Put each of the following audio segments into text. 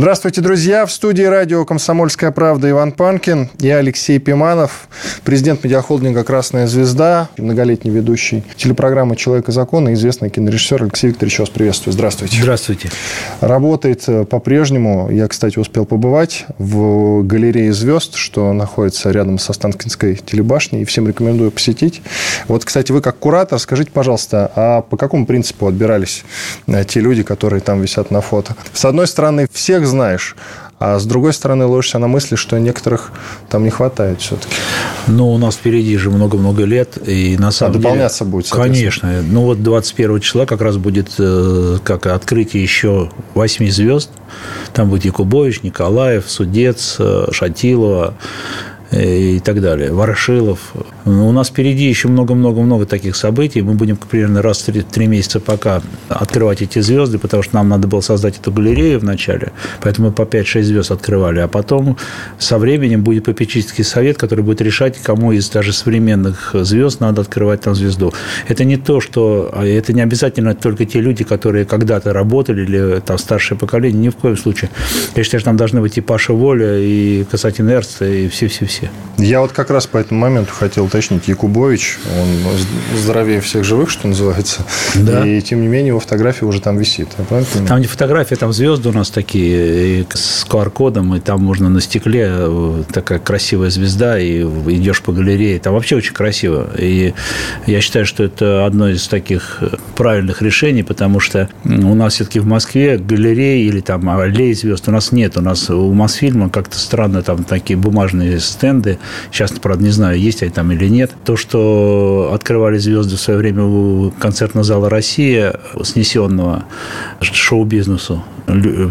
Здравствуйте, друзья. В студии радио «Комсомольская правда» Иван Панкин. Я Алексей Пиманов, президент медиахолдинга «Красная звезда», многолетний ведущий телепрограммы «Человек и закон» и известный кинорежиссер Алексей Викторович, вас приветствую. Здравствуйте. Здравствуйте. Работает э, по-прежнему. Я, кстати, успел побывать в галерее звезд, что находится рядом с Останкинской телебашней, и всем рекомендую посетить. Вот, кстати, вы как куратор, скажите, пожалуйста, а по какому принципу отбирались э, те люди, которые там висят на фото? С одной стороны, всех знаешь, а с другой стороны, ловишься на мысли, что некоторых там не хватает все-таки. Ну, у нас впереди же много-много лет, и на самом а деле... дополняться будет, Конечно. Ну, вот 21 числа как раз будет э, как открытие еще 8 звезд. Там будет Якубович, Николаев, Судец, э, Шатилова, и так далее. Ворошилов. У нас впереди еще много-много-много таких событий. Мы будем примерно раз в три месяца пока открывать эти звезды, потому что нам надо было создать эту галерею вначале. Поэтому мы по 5-6 звезд открывали. А потом со временем будет попечительский совет, который будет решать, кому из даже современных звезд надо открывать там звезду. Это не то, что... А это не обязательно только те люди, которые когда-то работали или там старшее поколение. Ни в коем случае. Я считаю, что там должны быть и Паша Воля, и Касатин Эрц, и все-все-все все. Я вот как раз по этому моменту хотел уточнить. Якубович, он здоровее всех живых, что называется. Да. И тем не менее его фотография уже там висит. Там не фотография, там звезды у нас такие с QR-кодом, и там можно на стекле э, такая красивая звезда, и идешь по галерее. Там вообще очень красиво. И я считаю, что это одно из таких э, правильных решений, потому что у нас все-таки в Москве галереи или там аллеи звезд у нас нет. У нас у Мосфильма как-то странно там такие бумажные стенды стенды. Сейчас, правда, не знаю, есть они там или нет. То, что открывали звезды в свое время у концертного зала «Россия», снесенного шоу-бизнесу,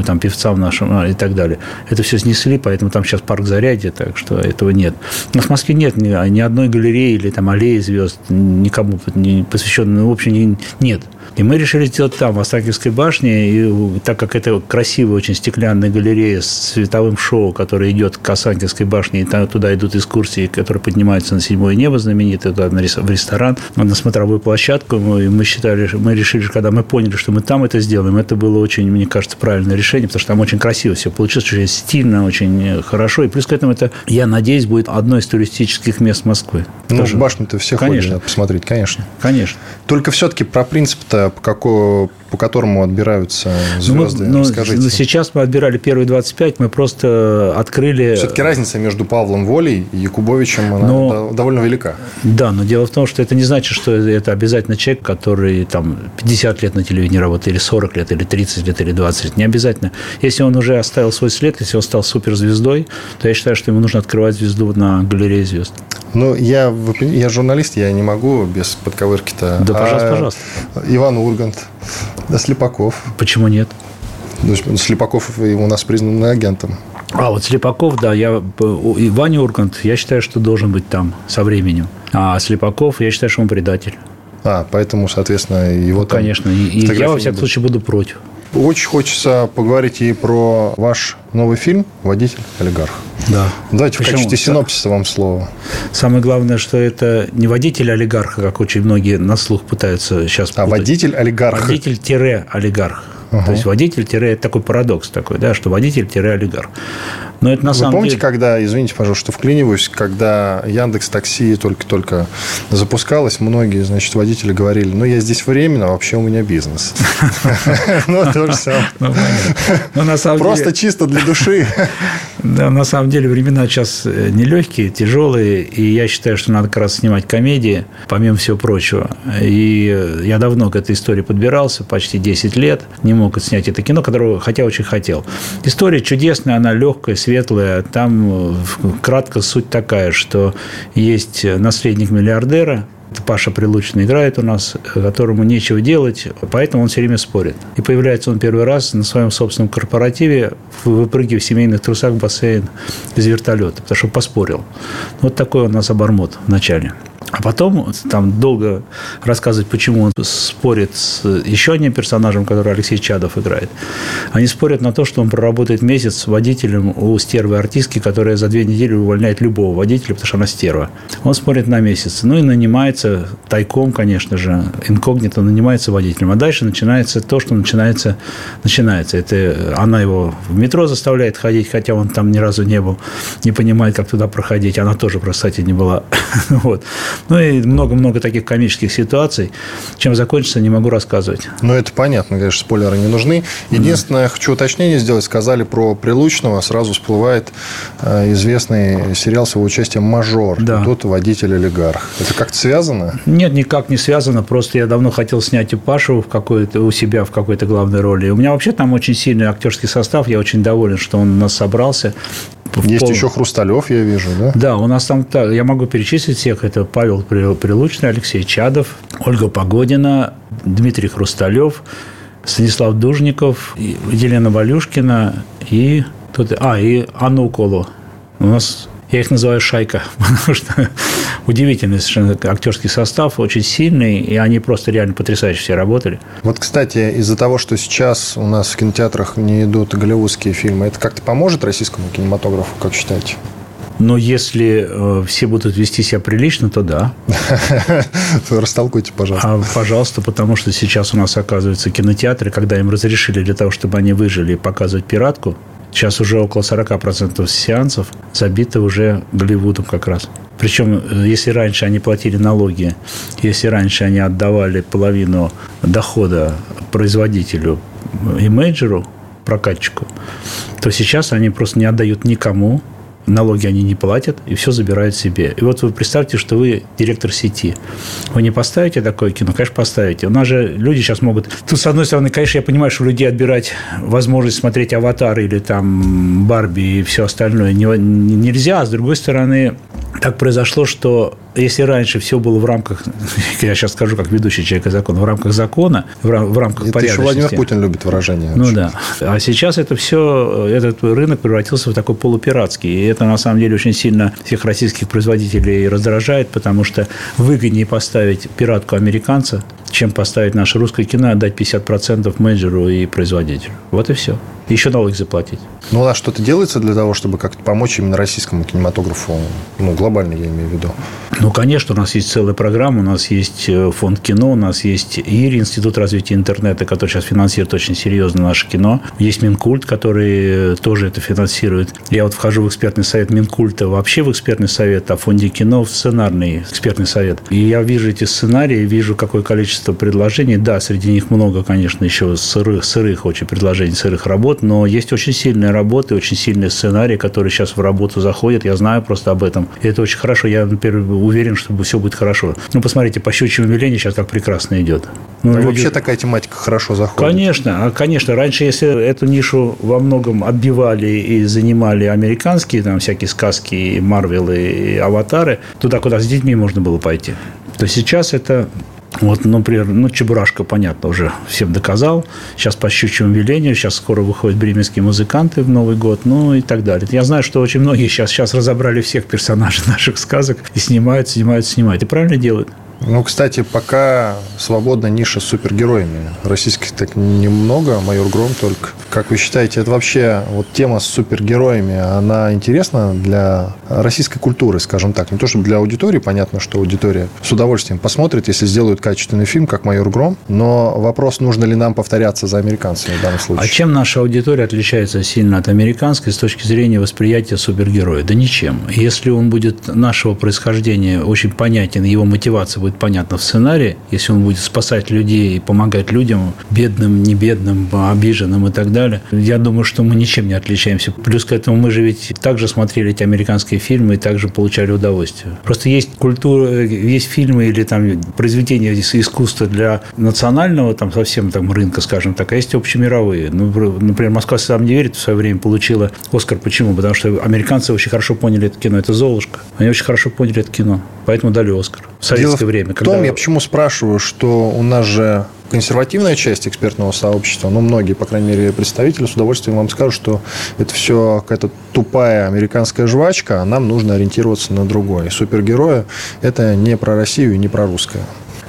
там, певцам нашим а, и так далее. Это все снесли, поэтому там сейчас парк зарядье, так что этого нет. Но в Москве нет ни, ни одной галереи или там аллеи звезд, никому не посвященной, в общем, нет. И мы решили сделать там, в Останкинской башне, и так как это красивая очень стеклянная галерея с световым шоу, которое идет к Останкинской башне, и там, туда идут экскурсии, которые поднимаются на седьмое небо знаменитое, туда в ресторан, на смотровую площадку, мы, мы считали, мы решили, когда мы поняли, что мы там это сделаем, это было очень, мне кажется, правильное решение, потому что там очень красиво все получилось, очень стильно, очень хорошо, и плюс к этому это, я надеюсь, будет одно из туристических мест Москвы. Ну, Тоже. башню-то все конечно. ходят посмотреть, конечно. Конечно. Только все-таки про принцип-то, по, какому, по которому отбираются звезды, ну, мы, ну, ну, сейчас мы отбирали первые 25, мы просто открыли... Все-таки разница между Павлом Волей и Якубовичем, она но, довольно велика. Да, но дело в том, что это не значит, что это обязательно человек, который там 50 лет на телевидении работает, или 40 лет, или 30 лет, или 20 лет. Не обязательно. Если он уже оставил свой след, если он стал суперзвездой, то я считаю, что ему нужно открывать звезду на галерее звезд. Ну, я, я журналист, я не могу без подковырки-то. Да, пожалуйста, а, пожалуйста. Иван Ургант, да Слепаков. Почему нет? Ну, Слепаков у нас признан агентом. А вот Слепаков, да, я, Ваня Ургант, я считаю, что должен быть там со временем. А Слепаков, я считаю, что он предатель. А, поэтому, соответственно, его ну, там Конечно, и я, во всяком случае, буду против. Очень хочется поговорить и про ваш новый фильм «Водитель олигарх». Да. Давайте Почему? в качестве синопсиса вам слово. Самое главное, что это не водитель олигарха, как очень многие на слух пытаются сейчас А водитель олигарх. Водитель-олигарх. Угу. То есть водитель это такой парадокс такой, да, что водитель-олигарх. Но это на Вы самом помните, деле... когда, извините, пожалуйста, что вклиниваюсь, когда Яндекс Такси только-только запускалось, многие, значит, водители говорили, ну, я здесь временно, а вообще у меня бизнес. Ну, то же самое. Просто чисто для души. Да, на самом деле времена сейчас э, нелегкие, тяжелые, и я считаю, что надо как раз снимать комедии, помимо всего прочего. И э, я давно к этой истории подбирался, почти 10 лет, не мог снять это кино, которого хотя очень хотел. История чудесная, она легкая, светлая. Там э, кратко суть такая, что есть наследник миллиардера, Паша Прилучный играет у нас, которому нечего делать, поэтому он все время спорит. И появляется он первый раз на своем собственном корпоративе, выпрыгивая в семейных трусах в бассейн из вертолета, потому что поспорил. Вот такой у нас обормот в начале. А потом там долго рассказывать, почему он спорит с еще одним персонажем, который Алексей Чадов играет. Они спорят на то, что он проработает месяц водителем у стервы артистки, которая за две недели увольняет любого водителя, потому что она стерва. Он спорит на месяц. Ну и нанимается тайком, конечно же, инкогнито нанимается водителем. А дальше начинается то, что начинается, начинается. Это она его в метро заставляет ходить, хотя он там ни разу не был, не понимает, как туда проходить. Она тоже, кстати, не была. вот. Ну и много-много таких комических ситуаций. Чем закончится, не могу рассказывать. Ну, это понятно, конечно, спойлеры не нужны. Единственное, mm. хочу уточнение сделать. Сказали про Прилучного, сразу всплывает э, известный сериал с его участием «Мажор». Да. Тут водитель-олигарх. Это как-то связано? Нет, никак не связано. Просто я давно хотел снять и Пашу в какой-то, у себя в какой-то главной роли. У меня вообще там очень сильный актерский состав. Я очень доволен, что он у нас собрался. Есть пол... еще Хрусталев, я вижу, да? Да, у нас там, я могу перечислить всех. Это Павел Прилучный, Алексей Чадов, Ольга Погодина, Дмитрий Хрусталев, Станислав Дужников, Елена Валюшкина и... А, и Анна Уколова. У нас я их называю «шайка», потому что удивительный совершенно актерский состав, очень сильный, и они просто реально потрясающе все работали. Вот, кстати, из-за того, что сейчас у нас в кинотеатрах не идут голливудские фильмы, это как-то поможет российскому кинематографу, как считаете? Но если э, все будут вести себя прилично, то да. Растолкуйте, пожалуйста. А, пожалуйста, потому что сейчас у нас, оказывается, кинотеатры, когда им разрешили для того, чтобы они выжили, показывать пиратку, Сейчас уже около 40% сеансов забиты уже Голливудом как раз. Причем, э, если раньше они платили налоги, если раньше они отдавали половину дохода производителю и менеджеру, прокатчику, то сейчас они просто не отдают никому, налоги они не платят, и все забирают себе. И вот вы представьте, что вы директор сети. Вы не поставите такое кино? Конечно, поставите. У нас же люди сейчас могут... Тут, с одной стороны, конечно, я понимаю, что у людей отбирать возможность смотреть «Аватар» или там «Барби» и все остальное нельзя, а с другой стороны, так произошло, что если раньше все было в рамках, я сейчас скажу как ведущий человек закона, в рамках закона, в, рам, в рамках это порядочности. Владимир Путин любит выражение. Ну да. А сейчас это все, этот рынок превратился в такой полупиратский. И это на самом деле очень сильно всех российских производителей раздражает, потому что выгоднее поставить пиратку американца, чем поставить наше русское кино и отдать 50% менеджеру и производителю. Вот и все. Еще налоги заплатить. Ну, нас что-то делается для того, чтобы как-то помочь именно российскому кинематографу, ну, глобально я имею в виду? Ну, конечно, у нас есть целая программа, у нас есть э, фонд кино, у нас есть ИРИ, Институт развития интернета, который сейчас финансирует очень серьезно наше кино. Есть Минкульт, который э, тоже это финансирует. Я вот вхожу в экспертный совет Минкульта, вообще в экспертный совет, а в фонде кино в сценарный экспертный совет. И я вижу эти сценарии, вижу, какое количество предложений. Да, среди них много, конечно, еще сырых, сырых очень предложений, сырых работ, но есть очень сильные работы, очень сильные сценарии, которые сейчас в работу заходят. Я знаю просто об этом. И это очень хорошо. Я, например, уверен, что все будет хорошо. Ну, посмотрите, по щучьему велению сейчас как прекрасно идет. Ну, люди... Вообще такая тематика хорошо заходит. Конечно, а, конечно. Раньше, если эту нишу во многом отбивали и занимали американские там всякие сказки, Марвелы и Аватары, туда, куда с детьми можно было пойти, то сейчас это вот, например, ну, Чебурашка, понятно, уже всем доказал. Сейчас по щучьему велению, сейчас скоро выходят бременские музыканты в Новый год, ну и так далее. Я знаю, что очень многие сейчас, сейчас разобрали всех персонажей наших сказок и снимают, снимают, снимают. И правильно делают. Ну, кстати, пока свободная ниша с супергероями. Российских так немного, майор Гром только. Как вы считаете, это вообще вот тема с супергероями, она интересна для российской культуры, скажем так? Не то, чтобы для аудитории, понятно, что аудитория с удовольствием посмотрит, если сделают качественный фильм, как «Майор Гром», но вопрос, нужно ли нам повторяться за американцами в данном случае. А чем наша аудитория отличается сильно от американской с точки зрения восприятия супергероя? Да ничем. Если он будет нашего происхождения очень понятен, его мотивация будет будет понятно в сценарии, если он будет спасать людей и помогать людям, бедным, не бедным, обиженным и так далее. Я думаю, что мы ничем не отличаемся. Плюс к этому мы же ведь также смотрели эти американские фильмы и также получали удовольствие. Просто есть культура, есть фильмы или там произведения искусства для национального там совсем там рынка, скажем так, а есть общемировые. Ну, например, Москва сам не верит в свое время получила Оскар. Почему? Потому что американцы очень хорошо поняли это кино. Это Золушка. Они очень хорошо поняли это кино. Поэтому дали Оскар. В советское Дело время. В когда... том, я почему спрашиваю, что у нас же консервативная часть экспертного сообщества, ну, многие, по крайней мере, представители с удовольствием вам скажут, что это все какая-то тупая американская жвачка, а нам нужно ориентироваться на другое. Супергерои – это не про Россию и не про русское.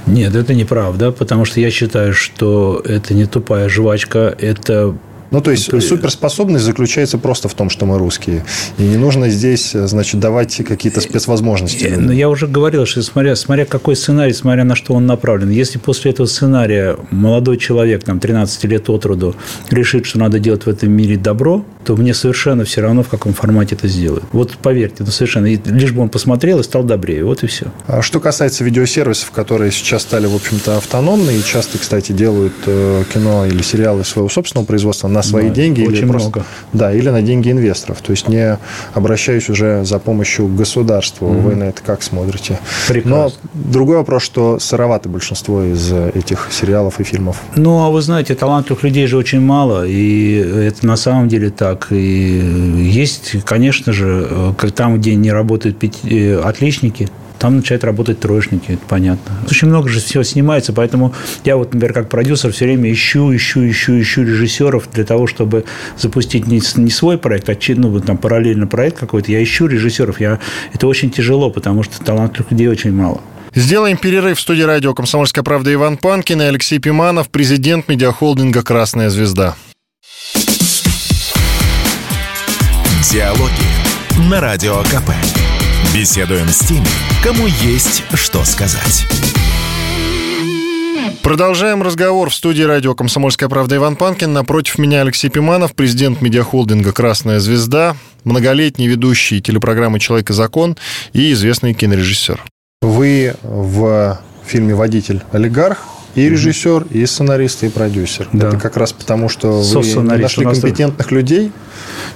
Нет, это неправда, потому что я считаю, что это не тупая жвачка, это ну, то есть, суперспособность заключается просто в том, что мы русские. И не нужно здесь, значит, давать какие-то спецвозможности. Но ну, я уже говорил, что смотря, смотря какой сценарий, смотря на что он направлен. Если после этого сценария молодой человек, там, 13 лет от роду, решит, что надо делать в этом мире добро, то мне совершенно все равно, в каком формате это сделают. Вот поверьте, ну, совершенно. И лишь бы он посмотрел и стал добрее. Вот и все. А что касается видеосервисов, которые сейчас стали, в общем-то, автономны и часто, кстати, делают э, кино или сериалы своего собственного производства на свои да, деньги. Очень или много. Просто, да, или на деньги инвесторов. То есть не обращаюсь уже за помощью к государству. Mm-hmm. Вы на это как смотрите? Прекрасно. Но другой вопрос, что сыровато большинство из этих сериалов и фильмов. Ну, а вы знаете, талантливых людей же очень мало, и это на самом деле так. И есть, конечно же, там, где не работают э, отличники, там начинают работать троечники, это понятно. Очень много же всего снимается, поэтому я вот, например, как продюсер все время ищу, ищу, ищу, ищу режиссеров для того, чтобы запустить не, не свой проект, а ну, там параллельно проект какой-то. Я ищу режиссеров. Я... Это очень тяжело, потому что талантливых людей очень мало. Сделаем перерыв в студии радио «Комсомольская правда» Иван Панкин и Алексей Пиманов, президент медиахолдинга «Красная звезда». Диалоги на Радио КП. Беседуем с теми, кому есть что сказать. Продолжаем разговор в студии радио «Комсомольская правда» Иван Панкин. Напротив меня Алексей Пиманов, президент медиахолдинга «Красная звезда», многолетний ведущий телепрограммы «Человек и закон» и известный кинорежиссер. Вы в фильме «Водитель олигарх» и режиссер, и сценарист, и продюсер. Да. Это как раз потому, что вы не нашли компетентных людей,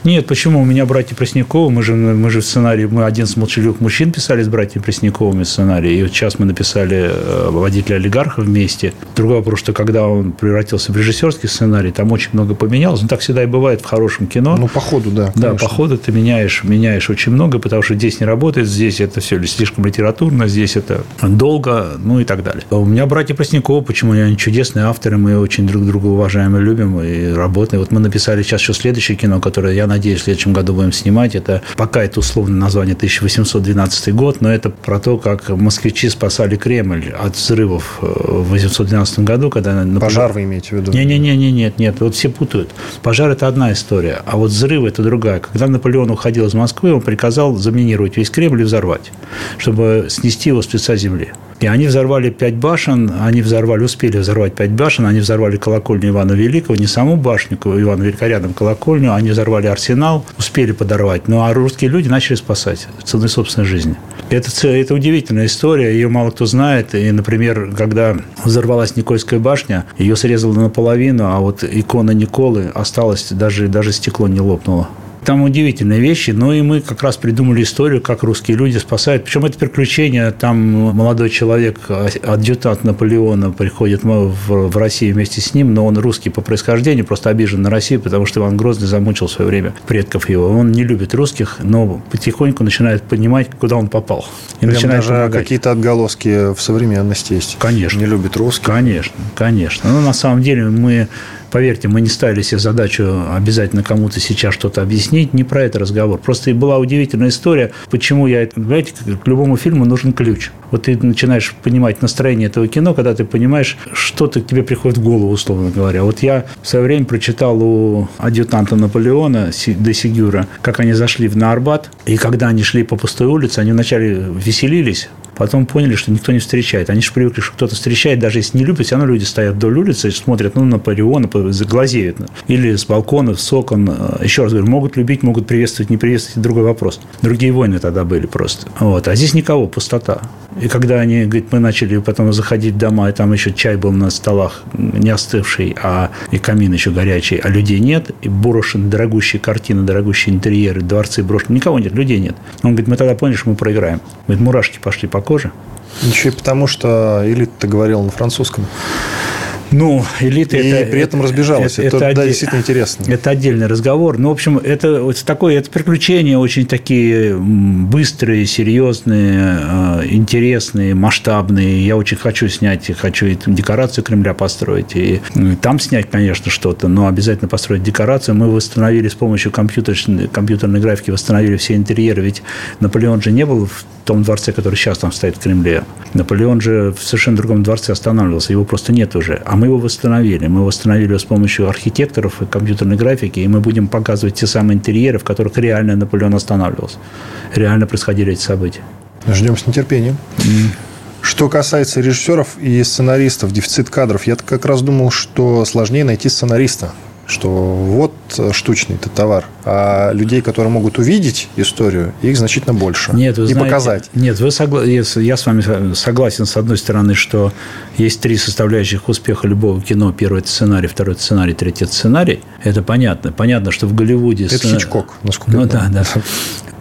нет, почему? У меня братья Пресняковы, мы же, мы же в сценарии, мы один с молчаливых мужчин писали с братьями Пресняковыми сценарий, и вот сейчас мы написали э, «Водителя олигарха» вместе. Другой вопрос, что когда он превратился в режиссерский сценарий, там очень много поменялось. Ну, так всегда и бывает в хорошем кино. Ну, по ходу, да. Да, конечно. по ходу ты меняешь, меняешь очень много, потому что здесь не работает, здесь это все слишком литературно, здесь это долго, ну и так далее. У меня братья Пресняковы, почему они чудесные авторы, мы очень друг друга уважаем и любим, и работаем. Вот мы написали сейчас еще следующее кино, которое, я надеюсь, в следующем году будем снимать. Это пока это условное название 1812 год, но это про то, как москвичи спасали Кремль от взрывов э, в 1812 году, когда... Пожар вы имеете в виду? Не-не-не, нет, нет, вот все путают. Пожар – это одна история, а вот взрыв – это другая. Когда Наполеон уходил из Москвы, он приказал заминировать весь Кремль и взорвать, чтобы снести его с лица земли. И они взорвали пять башен, они взорвали, успели взорвать пять башен, они взорвали колокольню Ивана Великого, не саму башню Ивана Великого, рядом колокольню, они взорвали арсенал, успели подорвать. Ну, а русские люди начали спасать ценой собственной жизни. Это, это удивительная история, ее мало кто знает. И, например, когда взорвалась Никольская башня, ее срезало наполовину, а вот икона Николы осталась, даже, даже стекло не лопнуло. Там удивительные вещи, но и мы как раз придумали историю, как русские люди спасают. Причем это приключение, там молодой человек, адъютант Наполеона, приходит в Россию вместе с ним, но он русский по происхождению, просто обижен на Россию, потому что Иван Грозный замучил в свое время предков его. Он не любит русских, но потихоньку начинает понимать, куда он попал. И Прям начинает даже какие-то отголоски в современности есть. Конечно. Не любит русских. Конечно, конечно. Но на самом деле мы Поверьте, мы не ставили себе задачу обязательно кому-то сейчас что-то объяснить. Не про это разговор. Просто и была удивительная история, почему я... Знаете, к любому фильму нужен ключ. Вот ты начинаешь понимать настроение этого кино, когда ты понимаешь, что-то к тебе приходит в голову, условно говоря. Вот я в свое время прочитал у адъютанта Наполеона де Сигюра, как они зашли на Арбат, и когда они шли по пустой улице, они вначале веселились, Потом поняли, что никто не встречает. Они же привыкли, что кто-то встречает, даже если не любят, все равно люди стоят вдоль улицы и смотрят ну, на Париона, заглазеют. Или с балкона, с окон. Еще раз говорю, могут любить, могут приветствовать, не приветствовать, другой вопрос. Другие войны тогда были просто. Вот. А здесь никого, пустота. И когда они, говорит, мы начали потом заходить в дома, и там еще чай был на столах не остывший, а и камин еще горячий, а людей нет, и брошены дорогущие картины, дорогущие интерьеры, дворцы брошены, никого нет, людей нет. Он говорит, мы тогда поняли, что мы проиграем. Говорит, мурашки пошли по коже. Еще и потому, что элита говорил на французском. Ну, элита и это... при этом разбежалась. Это, это, это да, действительно интересно. Это отдельный разговор. Ну, в общем, это вот такое, это приключения очень такие быстрые, серьезные, э, интересные, масштабные. Я очень хочу снять, хочу и декорацию Кремля построить, и там снять, конечно, что-то, но обязательно построить декорацию. Мы восстановили с помощью компьютерной, компьютерной графики, восстановили все интерьеры, ведь Наполеон же не был в том дворце, который сейчас там стоит в Кремле. Наполеон же в совершенно другом дворце останавливался, его просто нет уже. А мы его восстановили. Мы восстановили его с помощью архитекторов и компьютерной графики, и мы будем показывать те самые интерьеры, в которых реально Наполеон останавливался. Реально происходили эти события. Ждем с нетерпением. Mm. Что касается режиссеров и сценаристов, дефицит кадров, я как раз думал, что сложнее найти сценариста что вот штучный-то товар, а людей, которые могут увидеть историю, их значительно больше. Нет, вы и знаете, показать. Нет, вы согла... я с вами согласен, с одной стороны, что есть три составляющих успеха любого кино. Первый – это сценарий, второй – это сценарий, третий – это сценарий. Это понятно. Понятно, что в Голливуде... Это сцен... Хичкок, насколько ну, я да, да.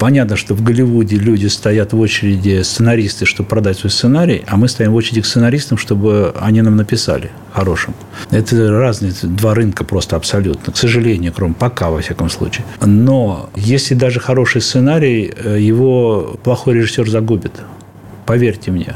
Понятно, что в Голливуде люди стоят в очереди сценаристы, чтобы продать свой сценарий, а мы стоим в очереди к сценаристам, чтобы они нам написали хорошим. Это разные два рынка просто абсолютно. К сожалению, кроме пока, во всяком случае. Но если даже хороший сценарий, э, его плохой режиссер загубит. Поверьте мне.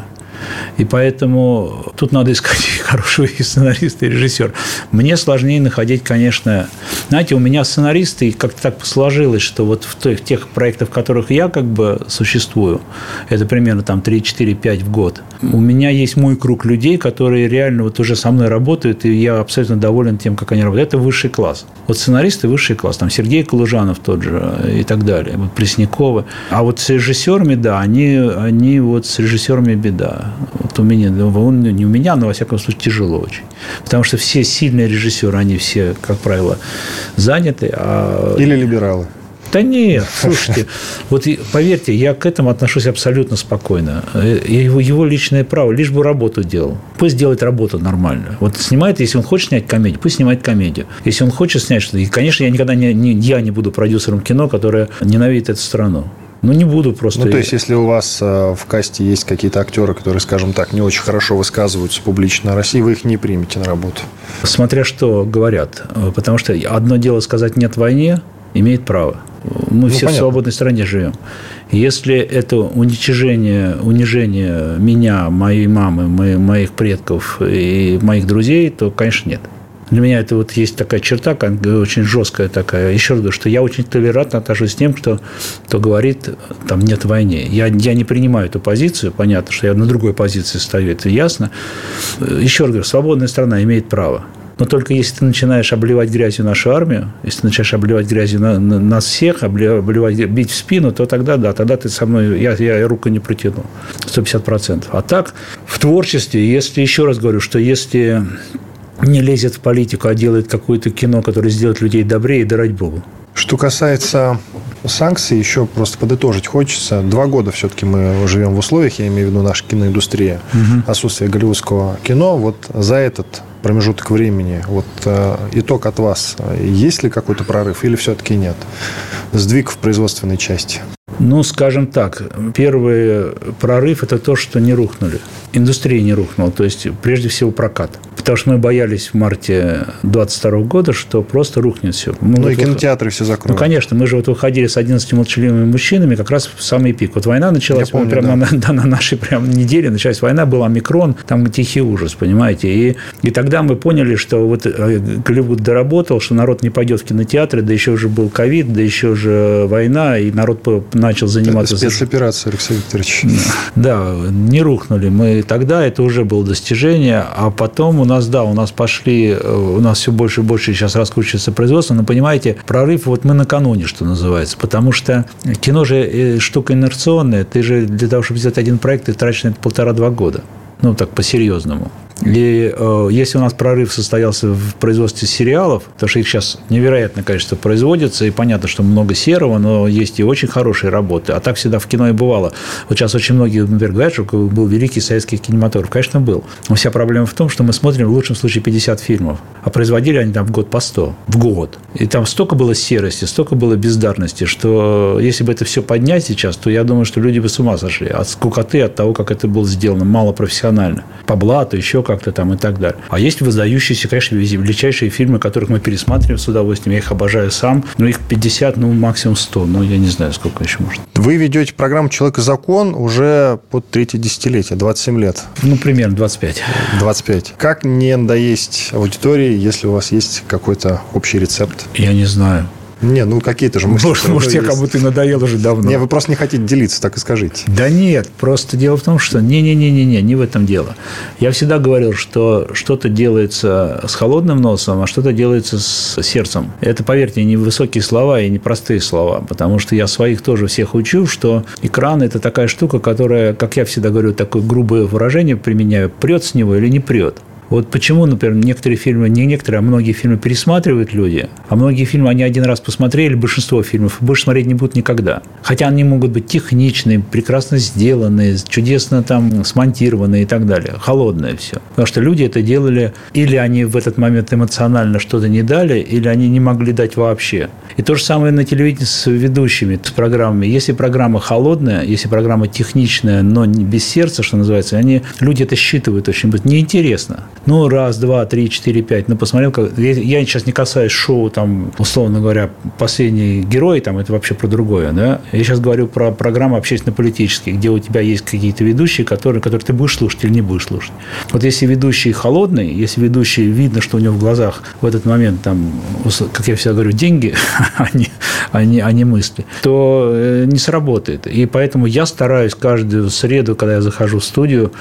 И поэтому тут надо искать хорошего и сценариста, и режиссера. Мне сложнее находить, конечно... Знаете, у меня сценаристы, как-то так сложилось, что вот в тех, тех проектах, в которых я как бы существую, это примерно там 3, 4, 5 в год, у меня есть мой круг людей, которые реально вот уже со мной работают, и я абсолютно доволен тем, как они работают. Это высший класс. Вот сценаристы – высший класс. Там Сергей Калужанов тот же и так далее. Вот Преснякова. А вот с режиссерами, да, они, они вот с режиссерами беда. Вот у меня, он, не у меня, но, во всяком случае, тяжело очень. Потому что все сильные режиссеры, они все, как правило, заняты. А... Или либералы. Да нет, слушайте, вот поверьте, я к этому отношусь абсолютно спокойно. Э, его, его личное право, лишь бы работу делал. Пусть делает работу нормально. Вот снимает, если он хочет снять комедию, пусть снимает комедию. Если он хочет снять что-то, и, конечно, я никогда не, не, я не буду продюсером кино, которое ненавидит эту страну. Ну, не буду просто. Ну, то есть, если у вас э, в касте есть какие-то актеры, которые, скажем так, не очень хорошо высказываются публично о России, вы их не примете на работу? Смотря что говорят. Потому что одно дело сказать «нет войне», имеет право. Мы ну, все понятно. в свободной стране живем. Если это уничижение, унижение меня, моей мамы, моих предков и моих друзей, то, конечно, нет. Для меня это вот есть такая черта, очень жесткая такая. Еще раз говорю, что я очень толерантно отношусь к тем, кто, кто говорит, там нет войны. Я, я не принимаю эту позицию, понятно, что я на другой позиции стою, это ясно. Еще раз говорю, свободная страна имеет право. Но только если ты начинаешь обливать грязью нашу армию, если ты начинаешь обливать грязью на, на, нас всех, обливать, бить в спину, то тогда да, тогда ты со мной, я, я руку не протяну. 150%. А так, в творчестве, если, еще раз говорю, что если не лезет в политику, а делает какое-то кино, которое сделает людей добрее, да ради богу. Что касается санкций, еще просто подытожить хочется. Два года все-таки мы живем в условиях, я имею в виду наша киноиндустрия, угу. отсутствие голливудского кино. Вот за этот промежуток времени, вот э, итог от вас, есть ли какой-то прорыв или все-таки нет? Сдвиг в производственной части. Ну, скажем так, первый прорыв – это то, что не рухнули. Индустрия не рухнула, то есть, прежде всего, прокат. Потому что мы боялись в марте 2022 года, что просто рухнет все. Мы ну, вот и кинотеатры все закроют. Ну, конечно. Мы же вот выходили с 11 молчаливыми мужчинами как раз в самый пик. Вот война началась, помню, прямо да. на, да, на нашей прям неделе началась война, был омикрон, там тихий ужас, понимаете. И, и тогда мы поняли, что вот э, Голливуд доработал, что народ не пойдет в кинотеатры, да еще же был ковид, да еще же война, и народ начал заниматься... Спецоперация, Алексей Викторович. Да, не рухнули. Мы тогда, это уже было достижение, а потом у нас да, у нас пошли, э, у нас все больше и больше сейчас раскручивается производство, но, понимаете, прорыв вот мы накануне, что называется, потому что кино же э, штука инерционная, ты же для того, чтобы сделать один проект, ты тратишь на это полтора-два года. Ну, так по-серьезному. И э, если у нас прорыв состоялся в производстве сериалов, потому что их сейчас невероятное количество производится, и понятно, что много серого, но есть и очень хорошие работы. А так всегда в кино и бывало. Вот сейчас очень многие, например, говорят, что был великий советский кинематограф. Конечно, был. Но вся проблема в том, что мы смотрим в лучшем случае 50 фильмов, а производили они там в год по 100. В год. И там столько было серости, столько было бездарности, что если бы это все поднять сейчас, то я думаю, что люди бы с ума сошли от скукоты, от того, как это было сделано, мало профессионально. По блату, еще как-то там и так далее. А есть выдающиеся, конечно, величайшие фильмы, которых мы пересматриваем с удовольствием. Я их обожаю сам. Но их 50, ну, максимум 100. Ну, я не знаю, сколько еще может. Вы ведете программу «Человек и закон» уже под третье десятилетие, 27 лет. Ну, примерно 25. 25. Как не надоесть аудитории, если у вас есть какой-то общий рецепт? Я не знаю. Не, ну какие-то же мысли. Может, может я как будто и надоел уже давно. Не, вы просто не хотите делиться, так и скажите. Да нет, просто дело в том, что не-не-не-не, не в этом дело. Я всегда говорил, что что-то делается с холодным носом, а что-то делается с сердцем. Это, поверьте, не высокие слова и не простые слова, потому что я своих тоже всех учу, что экран – это такая штука, которая, как я всегда говорю, такое грубое выражение применяю, прет с него или не прет. Вот почему, например, некоторые фильмы, не некоторые, а многие фильмы пересматривают люди, а многие фильмы они один раз посмотрели, большинство фильмов, больше смотреть не будут никогда. Хотя они могут быть техничные, прекрасно сделанные, чудесно там смонтированные и так далее. Холодное все. Потому что люди это делали, или они в этот момент эмоционально что-то не дали, или они не могли дать вообще. И то же самое на телевидении с ведущими, с программами. Если программа холодная, если программа техничная, но без сердца, что называется, они, люди это считывают очень быстро. Неинтересно. Ну, раз, два, три, четыре, пять. Ну, посмотрел, как... я сейчас не касаюсь шоу, там, условно говоря, «Последний герой», там, это вообще про другое, да. Я сейчас говорю про программы общественно-политические, где у тебя есть какие-то ведущие, которые, которые ты будешь слушать или не будешь слушать. Вот если ведущий холодный, если ведущий видно, что у него в глазах в этот момент, там, как я всегда говорю, деньги, а не, а не, а не мысли, то э, не сработает. И поэтому я стараюсь каждую среду, когда я захожу в студию,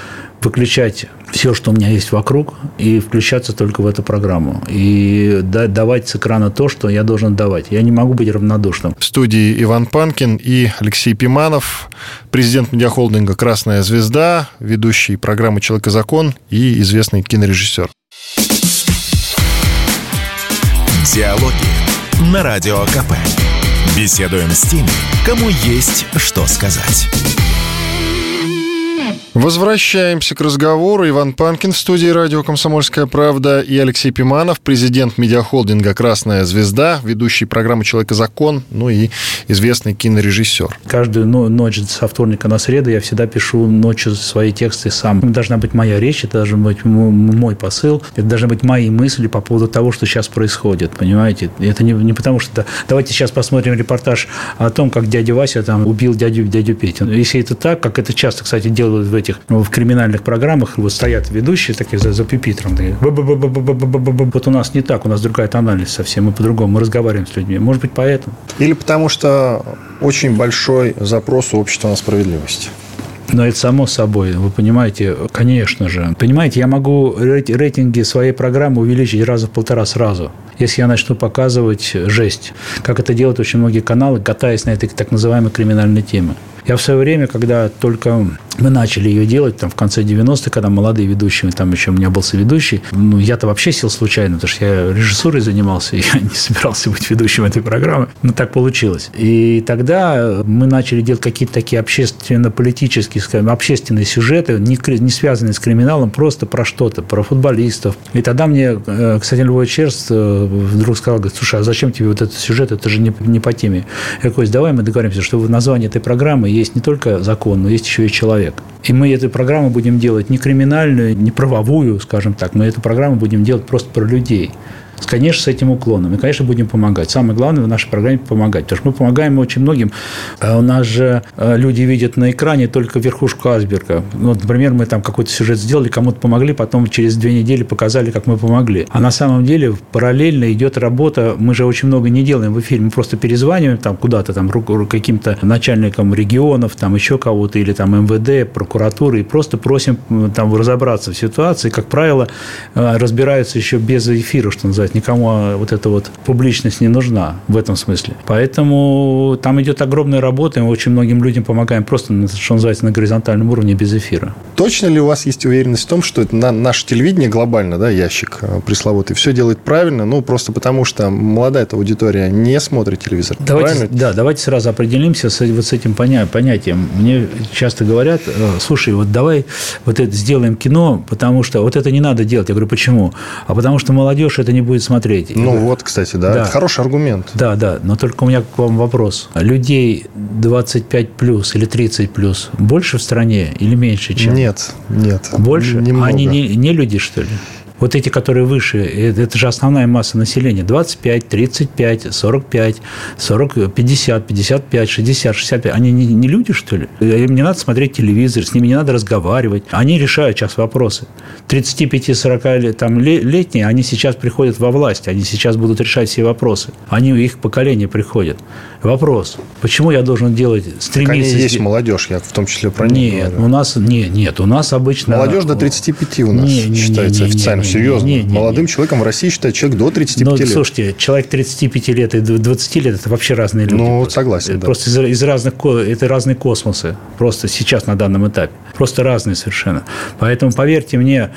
выключать все, что у меня есть вокруг, и включаться только в эту программу. И давать с экрана то, что я должен давать. Я не могу быть равнодушным. В студии Иван Панкин и Алексей Пиманов, президент медиахолдинга «Красная звезда», ведущий программы «Человек и закон» и известный кинорежиссер. Диалоги на Радио КП. Беседуем с теми, кому есть что сказать. Возвращаемся к разговору. Иван Панкин в студии радио «Комсомольская правда» и Алексей Пиманов, президент медиахолдинга «Красная звезда», ведущий программы «Человек и закон», ну и известный кинорежиссер. Каждую ночь со вторника на среду я всегда пишу ночью свои тексты сам. Это должна быть моя речь, это должен быть мой посыл, это должны быть мои мысли по поводу того, что сейчас происходит, понимаете? Это не, не потому что... Давайте сейчас посмотрим репортаж о том, как дядя Вася там убил дядю, дядю Петю. Если это так, как это часто, кстати, делают в этих ну, в криминальных программах вот стоят ведущие такие за, за пюпитром. Вот у нас не так, у нас другая тональность совсем, мы по-другому, мы разговариваем с людьми. Может быть, поэтому. Или потому что очень большой запрос у общества на справедливость. Но это само собой, вы понимаете, конечно же. Понимаете, я могу рейтинги своей программы увеличить раза в полтора сразу, если я начну показывать жесть, как это делают очень многие каналы, катаясь на этой так называемой криминальной теме. Я в свое время, когда только мы начали ее делать там, в конце 90-х, когда молодые ведущие, там еще у меня был соведущий, ну, я-то вообще сел случайно, потому что я режиссурой занимался, и я не собирался быть ведущим этой программы. Но так получилось. И тогда мы начали делать какие-то такие общественно-политические, скажем, общественные сюжеты, не, не связанные с криминалом, просто про что-то, про футболистов. И тогда мне, э, кстати, Львов Черст э, вдруг сказал, говорит, слушай, а зачем тебе вот этот сюжет, это же не, не по теме. Я говорю, давай мы договоримся, что в названии этой программы есть не только закон, но есть еще и человек. И мы эту программу будем делать не криминальную, не правовую, скажем так, мы эту программу будем делать просто про людей. Конечно, с этим уклоном. И, конечно, будем помогать. Самое главное в нашей программе – помогать. Потому что мы помогаем очень многим. А у нас же э, люди видят на экране только верхушку айсберга. Ну, вот, например, мы там какой-то сюжет сделали, кому-то помогли, потом через две недели показали, как мы помогли. А на самом деле параллельно идет работа. Мы же очень много не делаем в эфире. Мы просто перезваниваем там куда-то там каким-то начальникам регионов, там еще кого-то, или там МВД, прокуратуры, и просто просим там разобраться в ситуации. Как правило, э, разбираются еще без эфира, что называется сказать, никому а, вот эта вот публичность не нужна в этом смысле. Поэтому там идет огромная работа, и мы очень многим людям помогаем просто, что называется, на горизонтальном уровне без эфира. Точно ли у вас есть уверенность в том, что это на наше телевидение глобально, да, ящик э, пресловутый, все делает правильно, ну, просто потому что молодая эта аудитория не смотрит телевизор. Давайте, да, давайте сразу определимся с, вот с этим понятием. Мне часто говорят, э, слушай, вот давай вот это сделаем кино, потому что вот это не надо делать. Я говорю, почему? А потому что молодежь это не будет будет смотреть. Ну вот, кстати, да, да. это хороший аргумент. Да, да, но только у меня к вам вопрос. Людей 25 плюс или 30 плюс больше в стране или меньше, чем? Нет, нет. Больше? Немного. Они не, не люди, что ли? Вот эти, которые выше, э, это же основная масса населения, 25, 35, 45, 40, 50, 55, 60, 65, они не, не люди, что ли? Им не надо смотреть телевизор, с ними не надо разговаривать, они решают сейчас вопросы. 35-40 лет, там, летние, они сейчас приходят во власть, они сейчас будут решать все вопросы. Они, их поколение приходят. Вопрос, почему я должен делать, стремиться... Так есть молодежь, я в том числе про них Нет, говорю. у нас, нет, нет, у нас обычно... Молодежь до 35 у нас не, считается не, не, официально серьезно. Не, не, Молодым не, человеком в России считают человек до 35 ну, лет. Слушайте, человек 35 лет и 20 лет – это вообще разные люди. Ну, просто. согласен, да. Просто из, из разных, это разные космосы. Просто сейчас на данном этапе. Просто разные совершенно. Поэтому, поверьте мне,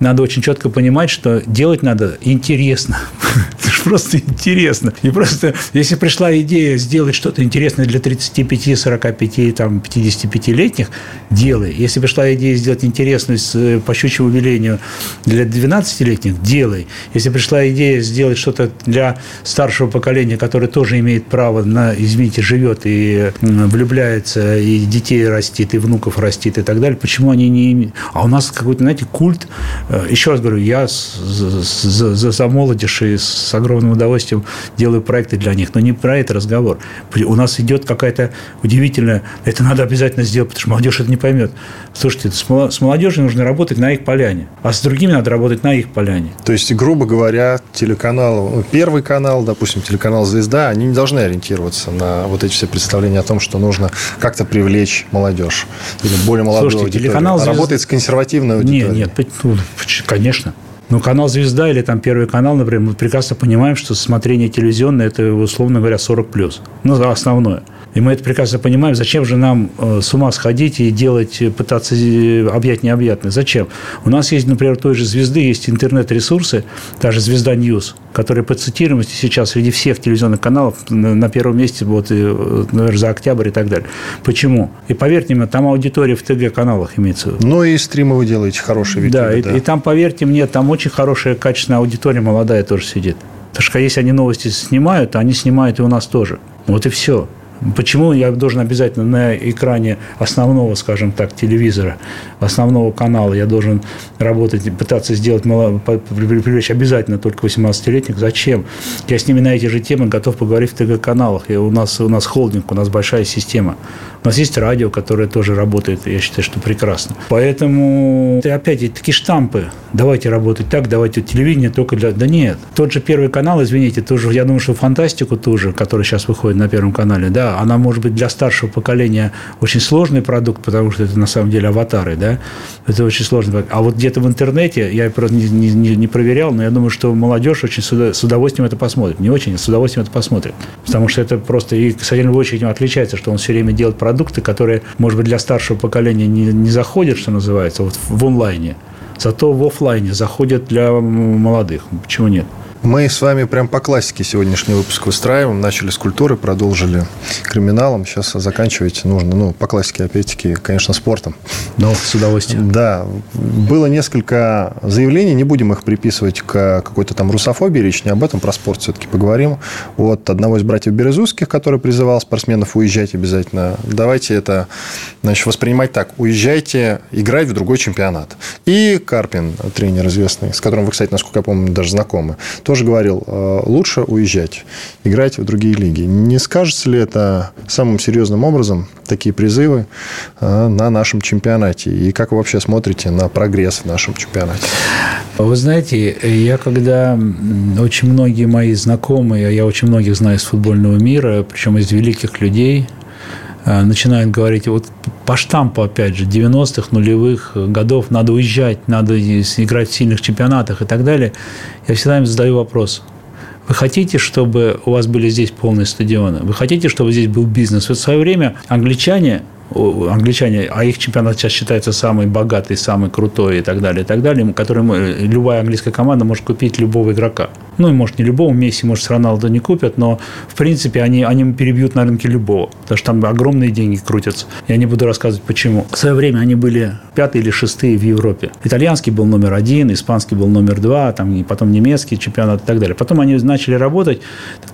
надо очень четко понимать, что делать надо интересно. Это же просто интересно. И просто, если пришла идея сделать что-то интересное для 35, 45, там, 55-летних, делай. Если пришла идея сделать интересное э, по щучьему велению для 12-летних, делай. Если пришла идея сделать что-то для старшего поколения, которое тоже имеет право на, извините, живет и влюбляется, и детей растит, и внуков растит, и так далее, почему они не... А у нас какой-то, знаете, культ Э, еще раз говорю, я за, за, за молодежь и с огромным удовольствием делаю проекты для них, но не про это разговор. У нас идет какая-то удивительная, это надо обязательно сделать, потому что молодежь это не поймет. Слушайте, с молодежью нужно работать на их поляне, а с другими надо работать на их поляне. То есть, грубо говоря, телеканал, ну, первый канал, допустим, телеканал «Звезда», они не должны ориентироваться на вот эти все представления о том, что нужно как-то привлечь молодежь или более молодую Слушайте, аудиторию. Телеканал «Звезда» работает с консервативной аудиторией. Нет, нет, ну, Конечно. Ну, канал «Звезда» или там Первый канал, например, мы прекрасно понимаем, что смотрение телевизионное – это, условно говоря, 40+. плюс. Ну, основное – и мы это прекрасно понимаем. Зачем же нам э, с ума сходить и делать, э, пытаться э, объять необъятное? Зачем? У нас есть, например, той же «Звезды» есть интернет-ресурсы, та же «Звезда News», которые по цитируемости сейчас среди всех телевизионных каналов на первом месте, вот, наверное, за октябрь и так далее. Почему? И поверьте мне, там аудитория в ТГ-каналах имеется. Ну, и стримы вы делаете хорошие. Ведь да, и, да. И, и там, поверьте мне, там очень хорошая, качественная аудитория молодая тоже сидит. Потому что если они новости снимают, они снимают и у нас тоже. Вот и все. Почему я должен обязательно на экране основного, скажем так, телевизора, основного канала, я должен работать, пытаться сделать, привлечь обязательно только 18-летних? Зачем? Я с ними на эти же темы готов поговорить в ТГ-каналах. И у нас, у нас холдинг, у нас большая система. У нас есть радио, которое тоже работает, я считаю, что прекрасно. Поэтому, опять, такие штампы. Давайте работать так, давайте телевидение только для... Да нет. Тот же Первый канал, извините, тоже, я думаю, что фантастику тоже, которая сейчас выходит на Первом канале, да, она может быть для старшего поколения очень сложный продукт, потому что это на самом деле аватары, да, это очень сложно. А вот где-то в интернете, я не, не, не проверял, но я думаю, что молодежь очень с удовольствием это посмотрит. Не очень, а с удовольствием это посмотрит. Потому что это просто, и, кстати, в очередь отличается, что он все время делает продукт, продукты, которые, может быть, для старшего поколения не, не заходят, что называется, вот в онлайне. Зато в офлайне заходят для молодых. Почему нет? Мы с вами прям по классике сегодняшний выпуск выстраиваем. Начали с культуры, продолжили криминалом. Сейчас заканчивать нужно, ну, по классике, опять-таки, конечно, спортом. Но с удовольствием. Да. Было несколько заявлений, не будем их приписывать к какой-то там русофобии, речь не об этом, про спорт все-таки поговорим. Вот одного из братьев Березузских, который призывал спортсменов уезжать обязательно. Давайте это, значит, воспринимать так. Уезжайте играть в другой чемпионат. И Карпин, тренер известный, с которым вы, кстати, насколько я помню, даже знакомы, тоже тоже говорил, э, лучше уезжать, играть в другие лиги. Не скажется ли это самым серьезным образом, такие призывы э, на нашем чемпионате? И как вы вообще смотрите на прогресс в нашем чемпионате? Вы знаете, я когда очень многие мои знакомые, я очень многих знаю из футбольного мира, причем из великих людей, начинают говорить, вот по штампу, опять же, 90-х, нулевых годов надо уезжать, надо играть в сильных чемпионатах и так далее я всегда им задаю вопрос. Вы хотите, чтобы у вас были здесь полные стадионы? Вы хотите, чтобы здесь был бизнес? Вот в свое время англичане англичане, а их чемпионат сейчас считается самый богатый, самый крутой и так далее, и так далее, которым любая английская команда может купить любого игрока. Ну, может, не любого Месси, может, с Роналду не купят, но, в принципе, они, они перебьют на рынке любого, потому что там огромные деньги крутятся. Я не буду рассказывать, почему. В свое время они были пятые или шестые в Европе. Итальянский был номер один, испанский был номер два, там, и потом немецкий чемпионат и так далее. Потом они начали работать,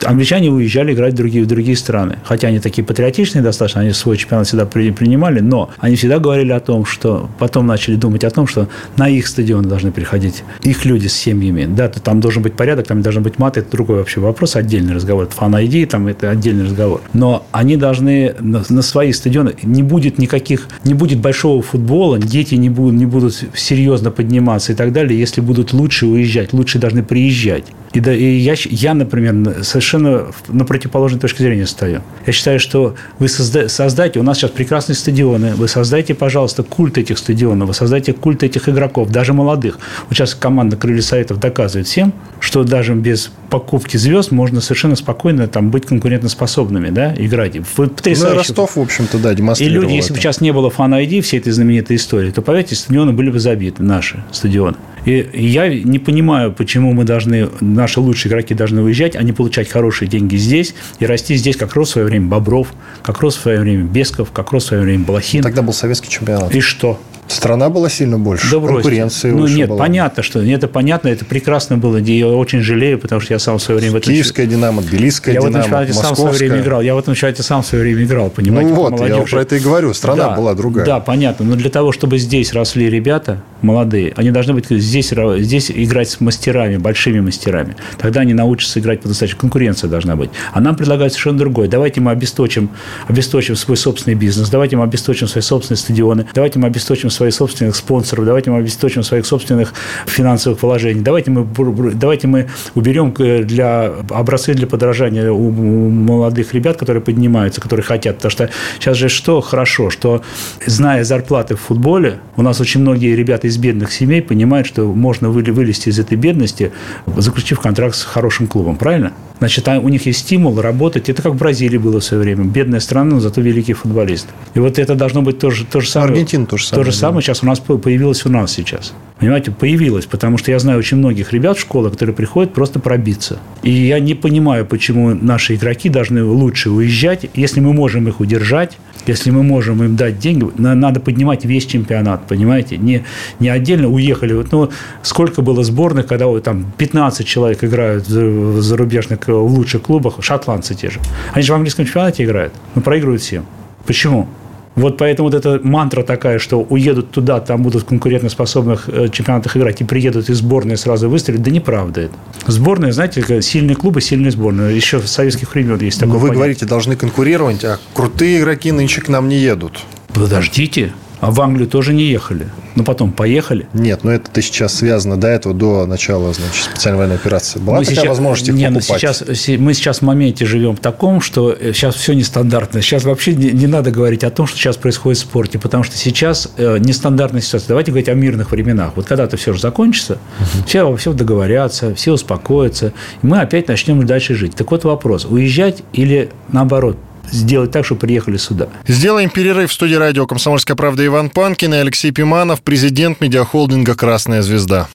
англичане уезжали играть в другие, в другие страны. Хотя они такие патриотичные достаточно, они свой чемпионат всегда принимали, но они всегда говорили о том, что потом начали думать о том, что на их стадион должны приходить их люди с семьями. Да, то там должен быть порядок, там должен быть мат, это другой вообще вопрос, отдельный разговор. Фан ID, там это отдельный разговор. Но они должны на, на свои стадионы, не будет никаких, не будет большого футбола, дети не будут, не будут серьезно подниматься и так далее, если будут лучше уезжать, лучше должны приезжать. И, да, и я, я, например, совершенно на противоположной точке зрения стою. Я считаю, что вы созда, создайте, у нас сейчас прекрасные стадионы, вы создайте, пожалуйста, культ этих стадионов, вы создайте культ этих игроков, даже молодых. Вот сейчас команда Крылья Советов доказывает всем, что даже без покупки звезд можно совершенно спокойно там быть конкурентоспособными, да, играть. Потрясающе. Ну, Ростов, в общем-то, да, демонстрировал И люди, если бы сейчас не было фан-айди всей этой знаменитой истории, то, поверьте, стадионы были бы забиты, наши стадионы. И я не понимаю, почему мы должны, наши лучшие игроки должны уезжать, а не получать хорошие деньги здесь и расти здесь, как рос в свое время Бобров, как рос в свое время Бесков, как рос в свое время Балахин. Тогда был советский чемпионат. И что? Страна была сильно больше, да конкуренция Ну, нет, была. понятно, что это понятно, это прекрасно было. Я очень жалею, потому что я сам в свое время... Киевская «Динамо», Тбилисская я «Динамо», Я в этом чемпионате сам в свое время играл. Я в этом чемпионате сам в свое время играл, понимаете? Ну, вот, молодежи. я про это и говорю. Страна да, была другая. Да, понятно. Но для того, чтобы здесь росли ребята молодые, они должны быть здесь, здесь играть с мастерами, большими мастерами. Тогда они научатся играть по-настоящему. Конкуренция должна быть. А нам предлагают совершенно другое. Давайте мы обесточим, обесточим свой собственный бизнес, давайте мы обесточим свои собственные стадионы, давайте мы обесточим свои собственных спонсоров, давайте мы обеспечим своих собственных финансовых положений, давайте мы, давайте мы уберем для образцы для подражания у молодых ребят, которые поднимаются, которые хотят. Потому что сейчас же что хорошо, что зная зарплаты в футболе, у нас очень многие ребята из бедных семей понимают, что можно вылезти из этой бедности, заключив контракт с хорошим клубом, правильно? Значит, у них есть стимул работать. Это как в Бразилии было в свое время. Бедная страна, но зато великий футболист. И вот это должно быть тоже то же самое. Аргентина то же самое. То же самое да. сейчас у нас появилось у нас сейчас. Понимаете, появилось, потому что я знаю очень многих ребят в школах, которые приходят просто пробиться. И я не понимаю, почему наши игроки должны лучше уезжать, если мы можем их удержать, если мы можем им дать деньги, надо поднимать весь чемпионат, понимаете? Не, не отдельно уехали. Ну, сколько было сборных, когда вот, там 15 человек играют в зарубежных в лучших клубах, шотландцы те же. Они же в английском чемпионате играют, но проигрывают всем. Почему? Вот поэтому вот эта мантра такая, что уедут туда, там будут в конкурентоспособных э, чемпионатах играть, и приедут из сборной сразу выстрелят, да неправда это. Сборная, знаете, сильные клубы, сильные сборные. Еще в советских времен есть такое Но вы понятие. говорите, должны конкурировать, а крутые игроки нынче к нам не едут. Подождите, а в Англию тоже не ехали. Но потом поехали. Нет, но это ты сейчас связано до этого, до начала значит, специальной военной операции. Была мы такая сейчас, возможность их нет, покупать? Сейчас, мы сейчас в моменте живем в таком, что сейчас все нестандартно. Сейчас вообще не, не надо говорить о том, что сейчас происходит в спорте, потому что сейчас э, нестандартная ситуация. Давайте говорить о мирных временах. Вот когда-то все же закончится, угу. все всем договорятся, все успокоятся, и мы опять начнем дальше жить. Так вот вопрос, уезжать или наоборот – сделать так, чтобы приехали сюда. Сделаем перерыв в студии радио «Комсомольская правда» Иван Панкин и Алексей Пиманов, президент медиахолдинга «Красная звезда».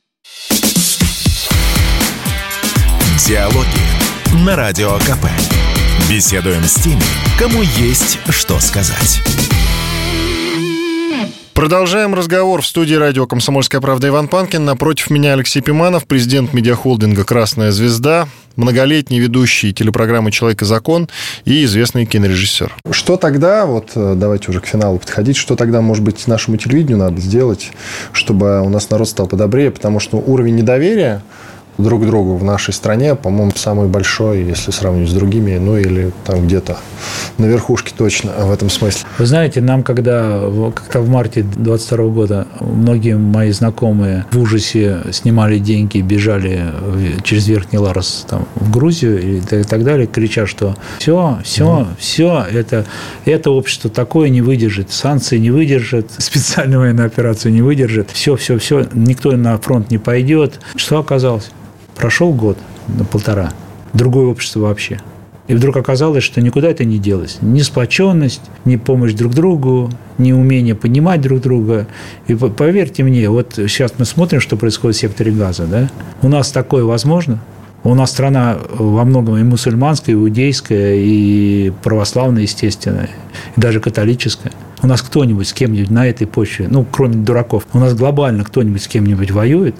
Диалоги на Радио КП. Беседуем с теми, кому есть что сказать. Продолжаем разговор в студии радио «Комсомольская правда» Иван Панкин. Напротив меня Алексей Пиманов, президент медиахолдинга «Красная звезда», многолетний ведущий телепрограммы «Человек и закон» и известный кинорежиссер. Что тогда, вот э, давайте уже к финалу подходить, что тогда, может быть, нашему телевидению надо сделать, чтобы у нас народ стал подобрее, потому что уровень недоверия друг другу в нашей стране, по-моему, самый большой, если сравнивать с другими, ну или там где-то на верхушке точно в этом смысле. Вы знаете, нам когда как-то в марте 22 года многие мои знакомые в ужасе снимали деньги, бежали через Верхний Ларос там, в Грузию и так далее, крича, что все, все, mm. все, это, это общество такое не выдержит, санкции не выдержат, специальную военную операцию не выдержит, все, все, все, никто на фронт не пойдет. Что оказалось? Прошел год, полтора, другое общество вообще. И вдруг оказалось, что никуда это не делось. Ни сплоченность, ни помощь друг другу, ни умение понимать друг друга. И поверьте мне, вот сейчас мы смотрим, что происходит в секторе газа. Да? У нас такое возможно – У нас страна во многом и мусульманская, и иудейская, и православная, естественно, и даже католическая. У нас кто-нибудь с кем-нибудь на этой почве, ну, кроме дураков, у нас глобально кто-нибудь с кем-нибудь воюет,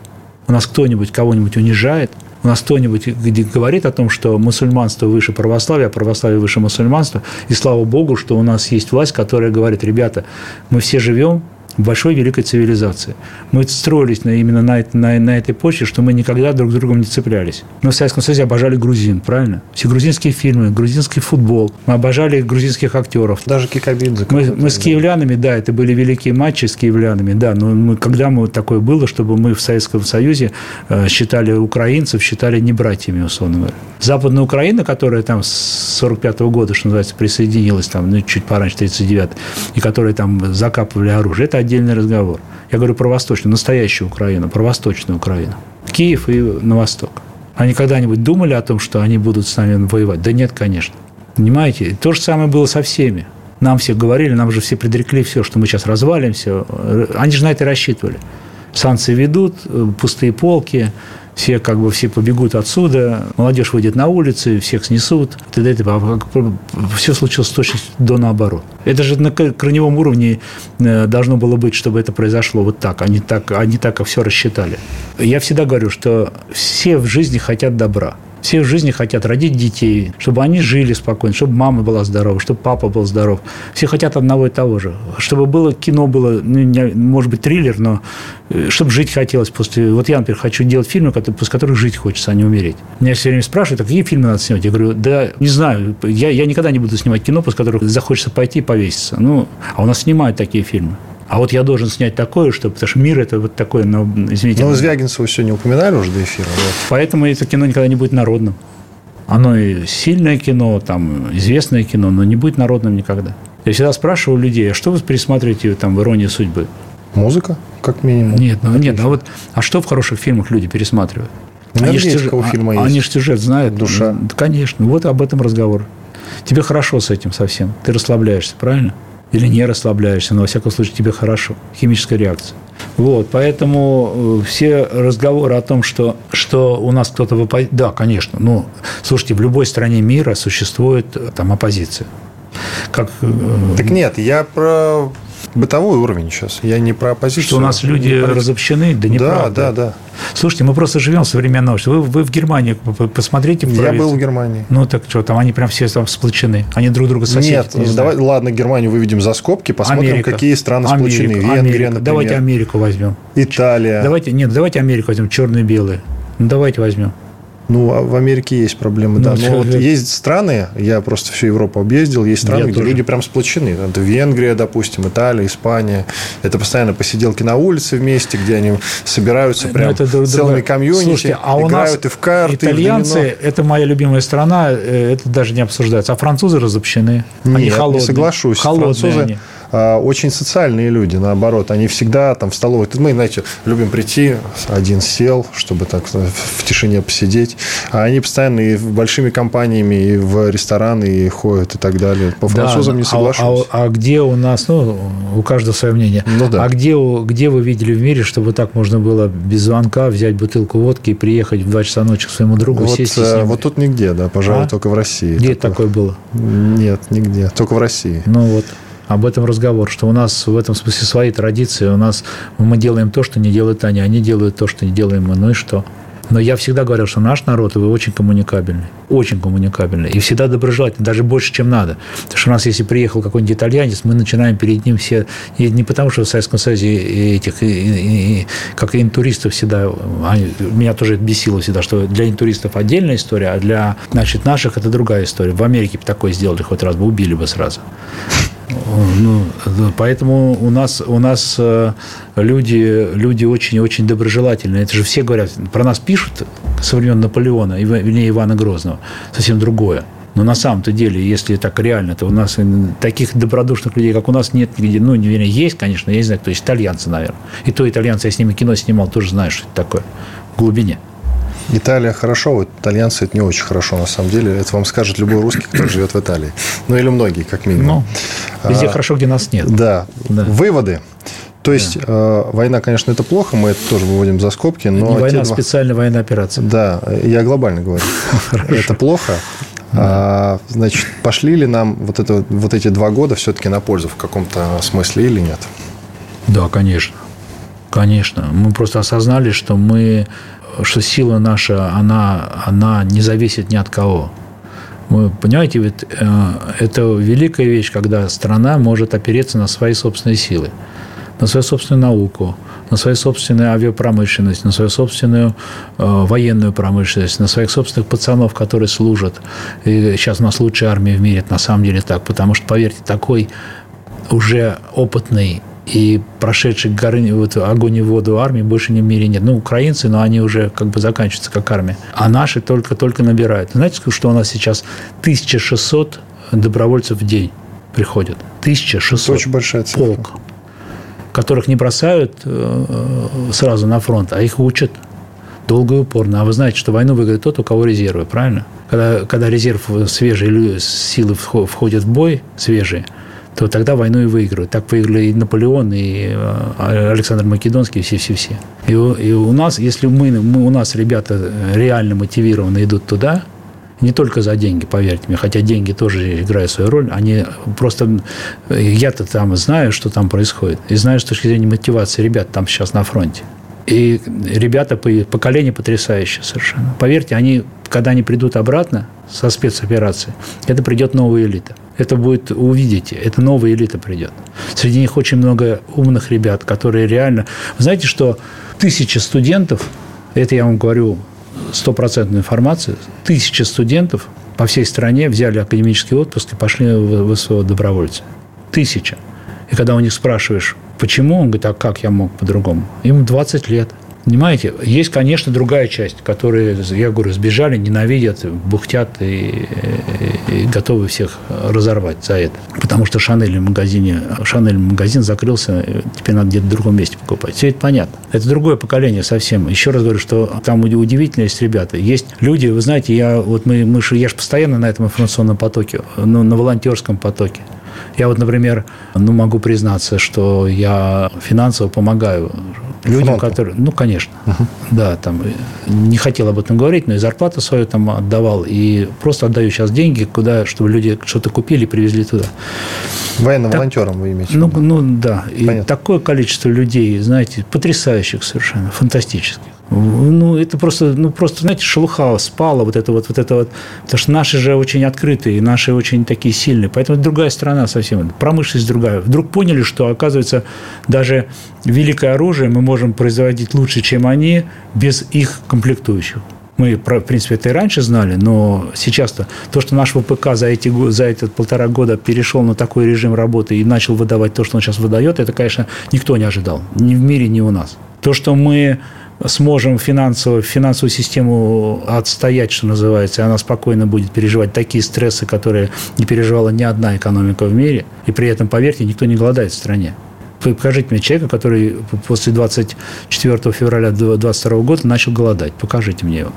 у нас кто-нибудь кого-нибудь унижает, у нас кто-нибудь говорит о том, что мусульманство выше православия, а православие выше мусульманства, и слава богу, что у нас есть власть, которая говорит, ребята, мы все живем большой великой цивилизации. Мы строились на, именно на, на, на этой почве, что мы никогда друг с другом не цеплялись. Мы в Советском Союзе обожали грузин, правильно? Все грузинские фильмы, грузинский футбол. Мы обожали грузинских актеров. Даже Кикабидзе. Мы, мы с киевлянами, да, это были великие матчи с киевлянами, да, но мы, когда мы такое было, чтобы мы в Советском Союзе э, считали украинцев, считали не братьями, условно говоря. Западная Украина, которая там с 45 -го года, что называется, присоединилась там, ну, чуть пораньше, 39 и которая там закапывали оружие, это отдельный разговор. Я говорю про восточную, настоящую Украину, про восточную Украину. Киев и на восток. Они когда-нибудь думали о том, что они будут с нами воевать? Да нет, конечно. Понимаете? То же самое было со всеми. Нам все говорили, нам же все предрекли все, что мы сейчас развалимся. Они же на это рассчитывали. Санкции ведут, пустые полки, все как бы все побегут отсюда, молодежь выйдет на улицы, всех снесут, т.д. т.п. Все случилось точно до наоборот. Это же на корневом уровне э, должно было быть, чтобы это произошло вот так. Они так, они так все рассчитали. Я всегда говорю, что все в жизни хотят добра. Все в жизни хотят родить детей, чтобы они жили спокойно, чтобы мама была здорова, чтобы папа был здоров. Все хотят одного и того же. Чтобы было кино, было, ну, может быть, триллер, но э, чтобы жить хотелось после... Вот я, например, хочу делать фильмы, после которых жить хочется, а не умереть. Меня все время спрашивают, а какие фильмы надо снимать? Я говорю, да не знаю, я, я никогда не буду снимать кино, после которых захочется пойти и повеситься. Ну, а у нас снимают такие фильмы. А вот я должен снять такое, что, потому что мир это вот такой, ну, извините. Ну, Звягинцева не упоминали уже до эфира. Вот. Поэтому это кино никогда не будет народным. Оно и сильное кино, там, известное кино, но не будет народным никогда. Я всегда спрашиваю людей, а что вы пересматриваете там в «Иронии судьбы»? Музыка, как минимум. Нет, ну, нет, а вот, а что в хороших фильмах люди пересматривают? Они же, сюжет, фильма а, они же сюжет знают. Душа. Ну, конечно, вот об этом разговор. Тебе хорошо с этим совсем. Ты расслабляешься, правильно? Или не расслабляешься, но, во всяком случае, тебе хорошо. Химическая реакция. Вот, поэтому э, все разговоры о том, что, что у нас кто-то в оппозиции... Да, конечно. Ну, слушайте, в любой стране мира существует э, там оппозиция. Как, э, так нет, я про бытовой уровень сейчас. Я не про оппозицию. Что у нас люди про... разобщены? Да не Да, да, да. Слушайте, мы просто живем в современном обществе. Вы, вы в Германии посмотрите. Я был в Германии. Ну так что, там они прям все там сплочены. Они друг друга соседи. Нет, не давай, ладно, Германию выведем за скобки, посмотрим, Америка. какие страны Америка, сплочены. Венгрия, Америка. например. Давайте Америку возьмем. Италия. Давайте, нет, давайте Америку возьмем, черные-белые. Ну, давайте возьмем. Ну, а в Америке есть проблемы, да. Ну, Но вот есть страны, я просто всю Европу объездил, есть страны, я где тоже. люди прям сплочены. Это Венгрия, допустим, Италия, Испания. Это постоянно посиделки на улице вместе, где они собираются ну, прям это, целыми комьюнити, Слушайте, а у играют нас и в карты, итальянцы, и в это моя любимая страна, э, это даже не обсуждается. А французы разобщены. Нет, они холодные. не соглашусь. Холодные французы, они очень социальные люди, наоборот. Они всегда там в столовой... Мы, знаете, любим прийти, один сел, чтобы так в тишине посидеть. А они постоянно и большими компаниями, и в рестораны и ходят и так далее. По французам да, не соглашусь. А, а, а где у нас... Ну, у каждого свое мнение. Ну, да. А где, где вы видели в мире, чтобы так можно было без звонка взять бутылку водки и приехать в 2 часа ночи к своему другу, вот, сесть э, Вот тут нигде, да, пожалуй, а? только в России. Где такое, такое было? Нет, нигде. Только в России. Ну вот об этом разговор, что у нас в этом смысле свои традиции, у нас мы делаем то, что не делают они, они делают то, что не делаем мы, ну и что? Но я всегда говорил, что наш народ, вы очень коммуникабельный. Очень коммуникабельный. И всегда доброжелательный, даже больше, чем надо. Потому что у нас, если приехал какой-нибудь итальянец, мы начинаем перед ним все... И не потому, что в Советском Союзе этих, и, и, и, как и интуристов всегда... Они, меня тоже это бесило всегда, что для интуристов отдельная история, а для значит, наших это другая история. В Америке бы такое сделали хоть раз бы, убили бы сразу. Ну, поэтому у нас, у нас э, люди, люди очень-очень доброжелательные. Это же все говорят, про нас пишут со времен Наполеона, вернее, Ивана Грозного, совсем другое. Но на самом-то деле, если так реально, то у нас таких добродушных людей, как у нас, нет нигде. Ну, не вернее, есть, конечно, я не знаю, кто есть итальянцы, наверное. И то итальянцы, я с ними кино снимал, тоже знаю, что это такое в глубине. Италия хорошо, вот итальянцы это не очень хорошо, на самом деле. Это вам скажет любой русский, кто живет в Италии. Ну, или многие, как минимум. Везде а, хорошо, где нас нет. Да. да. Выводы. То есть да. война, конечно, это плохо, мы это тоже выводим за скобки, но... Не война, а специальная военная операция. Да, я глобально говорю. Это плохо. А, значит, пошли ли нам вот, это, вот эти два года все-таки на пользу в каком-то смысле или нет? Да, конечно. Конечно. Мы просто осознали, что мы, что сила наша, она, она не зависит ни от кого. Вы понимаете, ведь э, это великая вещь, когда страна может опереться на свои собственные силы, на свою собственную науку, на свою собственную авиапромышленность, на свою собственную э, военную промышленность, на своих собственных пацанов, которые служат. И сейчас у нас лучшая армия в мире, это на самом деле так, потому что, поверьте, такой уже опытный и прошедший горы, вот, огонь и воду армии больше ни в мире нет. Ну, украинцы, но они уже как бы заканчиваются как армия. А наши только-только набирают. Знаете, что у нас сейчас 1600 добровольцев в день приходят? 1600. Это очень большая цифра. Полк которых не бросают э, э, сразу на фронт, а их учат долго и упорно. А вы знаете, что войну выиграет тот, у кого резервы, правильно? Когда, когда резерв свежие силы входят в бой, свежие, то тогда войну и выигрывают. Так выиграли и Наполеон, и э, Александр Македонский, все-все-все. И, и у нас, если мы, мы, у нас ребята реально мотивированно идут туда – не только за деньги, поверьте мне, хотя деньги тоже играют свою роль. Они просто... Я-то там знаю, что там происходит. И знаю с точки зрения мотивации ребят там сейчас на фронте. И ребята, поколение потрясающее совершенно. Поверьте, они, когда они придут обратно со спецоперации, это придет новая элита. Это будет, увидите, это новая элита придет. Среди них очень много умных ребят, которые реально... Вы знаете, что тысячи студентов, это я вам говорю стопроцентную информацию. Тысячи студентов по всей стране взяли академический отпуск и пошли в ВСО добровольцы. Тысяча. И когда у них спрашиваешь, почему, он говорит, а как я мог по-другому? Им 20 лет – Понимаете, есть, конечно, другая часть, которые, я говорю, сбежали, ненавидят, бухтят и, и готовы всех разорвать за это. Потому что Шанель в магазине, Шанель магазин закрылся, теперь надо где-то в другом месте покупать. Все это понятно. Это другое поколение совсем. Еще раз говорю, что там удивительно есть ребята. Есть люди, вы знаете, я вот мы, мы я же постоянно на этом информационном потоке, ну, на волонтерском потоке. Я вот, например, ну, могу признаться, что я финансово помогаю людям, Фронту. которые... Ну, конечно. Угу. Да, там не хотел об этом говорить, но и зарплату свою там отдавал. И просто отдаю сейчас деньги, куда, чтобы люди что-то купили привезли туда. Военным так, волонтером вы имеете ну, ну, да. И Понятно. такое количество людей, знаете, потрясающих совершенно, фантастических. Ну, это просто, ну, просто, знаете, шелуха спала, вот это вот, вот это вот. Потому что наши же очень открытые, наши очень такие сильные. Поэтому это другая страна совсем, промышленность другая. Вдруг поняли, что, оказывается, даже великое оружие мы можем производить лучше, чем они, без их комплектующих. Мы, в принципе, это и раньше знали, но сейчас-то то, что наш ВПК за эти, за эти полтора года перешел на такой режим работы и начал выдавать то, что он сейчас выдает, это, конечно, никто не ожидал. Ни в мире, ни у нас. То, что мы сможем финансово, финансовую систему отстоять, что называется, и она спокойно будет переживать такие стрессы, которые не переживала ни одна экономика в мире, и при этом, поверьте, никто не голодает в стране. Вы покажите мне человека, который после 24 февраля 2022 года начал голодать. Покажите мне его.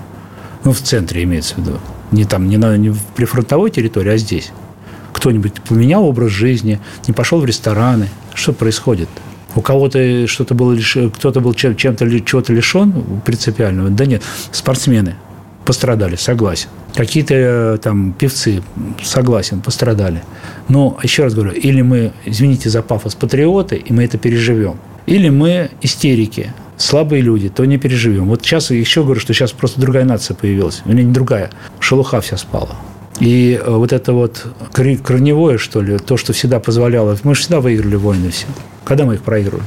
Ну, в центре имеется в виду. Не там, не, на, не при фронтовой территории, а здесь. Кто-нибудь поменял образ жизни, не пошел в рестораны. Что происходит? У кого-то что-то было лиш... кто-то был чем- чем-то чего-то лишен принципиального. Да нет, спортсмены пострадали, согласен. Какие-то э, там певцы, согласен, пострадали. Но, еще раз говорю, или мы, извините за пафос, патриоты, и мы это переживем, или мы истерики, слабые люди, то не переживем. Вот сейчас еще говорю, что сейчас просто другая нация появилась. У меня не другая. Шелуха вся спала. И э, вот это вот корневое, что ли, то, что всегда позволяло... Мы же всегда выиграли войны все. Когда мы их проигрывали?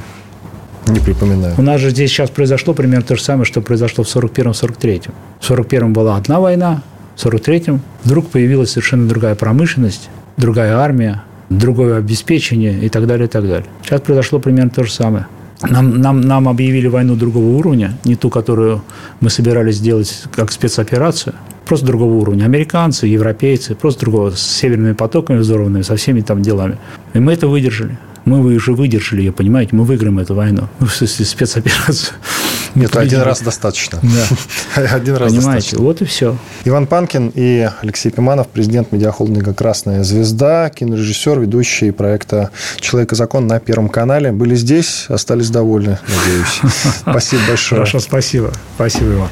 Не припоминаю. У нас же здесь сейчас произошло примерно то же самое, что произошло в 41-43. В 41-м была одна война, в 43-м вдруг появилась совершенно другая промышленность, другая армия, другое обеспечение и так далее, и так далее. Сейчас произошло примерно то же самое. Нам, нам, нам объявили войну другого уровня, не ту, которую мы собирались сделать как спецоперацию, просто другого уровня. Американцы, европейцы, просто другого, с северными потоками взорванными, со всеми там делами. И мы это выдержали. Мы уже выдержали ее, понимаете, мы выиграем эту войну, ну, в смысле спецоперацию. Нет, один раз достаточно. Да. Один раз Понимаете, достаточно. вот и все. Иван Панкин и Алексей Пиманов, президент медиахолдинга «Красная звезда», кинорежиссер, ведущий проекта «Человек и закон» на Первом канале. Были здесь, остались довольны, надеюсь. Спасибо большое. Хорошо, спасибо. Спасибо, Иван.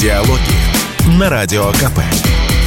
Диалоги на Радио КП.